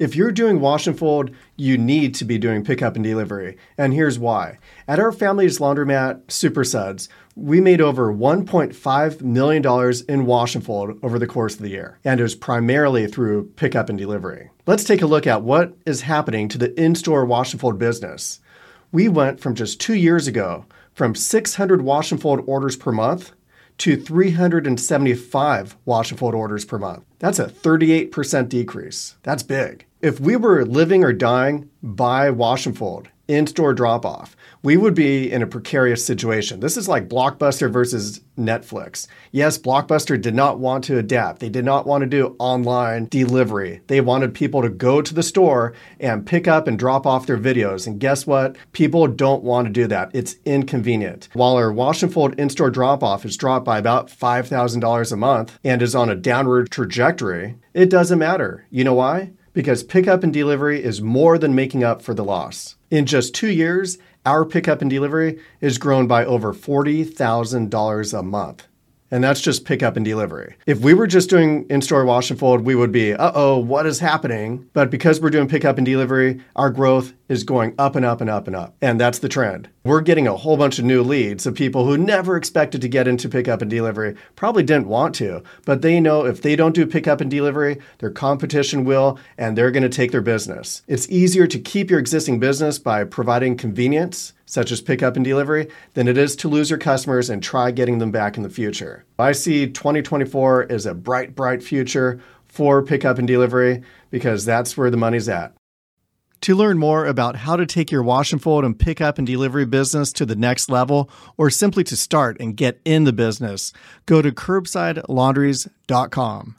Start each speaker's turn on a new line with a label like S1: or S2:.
S1: If you're doing wash and fold, you need to be doing pickup and delivery. And here's why. At our family's laundromat, Super Suds, we made over $1.5 million in wash and fold over the course of the year. And it was primarily through pickup and delivery. Let's take a look at what is happening to the in store wash and fold business. We went from just two years ago from 600 wash and fold orders per month to 375 wash and fold orders per month. That's a 38% decrease. That's big. If we were living or dying by wash and fold, in store drop off, we would be in a precarious situation. This is like Blockbuster versus Netflix. Yes, Blockbuster did not want to adapt. They did not want to do online delivery. They wanted people to go to the store and pick up and drop off their videos. And guess what? People don't want to do that. It's inconvenient. While our wash and fold in store drop off is dropped by about $5,000 a month and is on a downward trajectory, it doesn't matter. You know why? Because pickup and delivery is more than making up for the loss. In just two years, our pickup and delivery has grown by over $40,000 a month. And that's just pickup and delivery. If we were just doing in store wash and fold, we would be, uh oh, what is happening? But because we're doing pickup and delivery, our growth is going up and up and up and up. And that's the trend. We're getting a whole bunch of new leads of people who never expected to get into pickup and delivery, probably didn't want to, but they know if they don't do pickup and delivery, their competition will, and they're going to take their business. It's easier to keep your existing business by providing convenience such as pickup and delivery, than it is to lose your customers and try getting them back in the future. I see 2024 as a bright, bright future for pickup and delivery because that's where the money's at. To learn more about how to take your wash and fold and pickup and delivery business to the next level, or simply to start and get in the business, go to curbsidelaundries.com.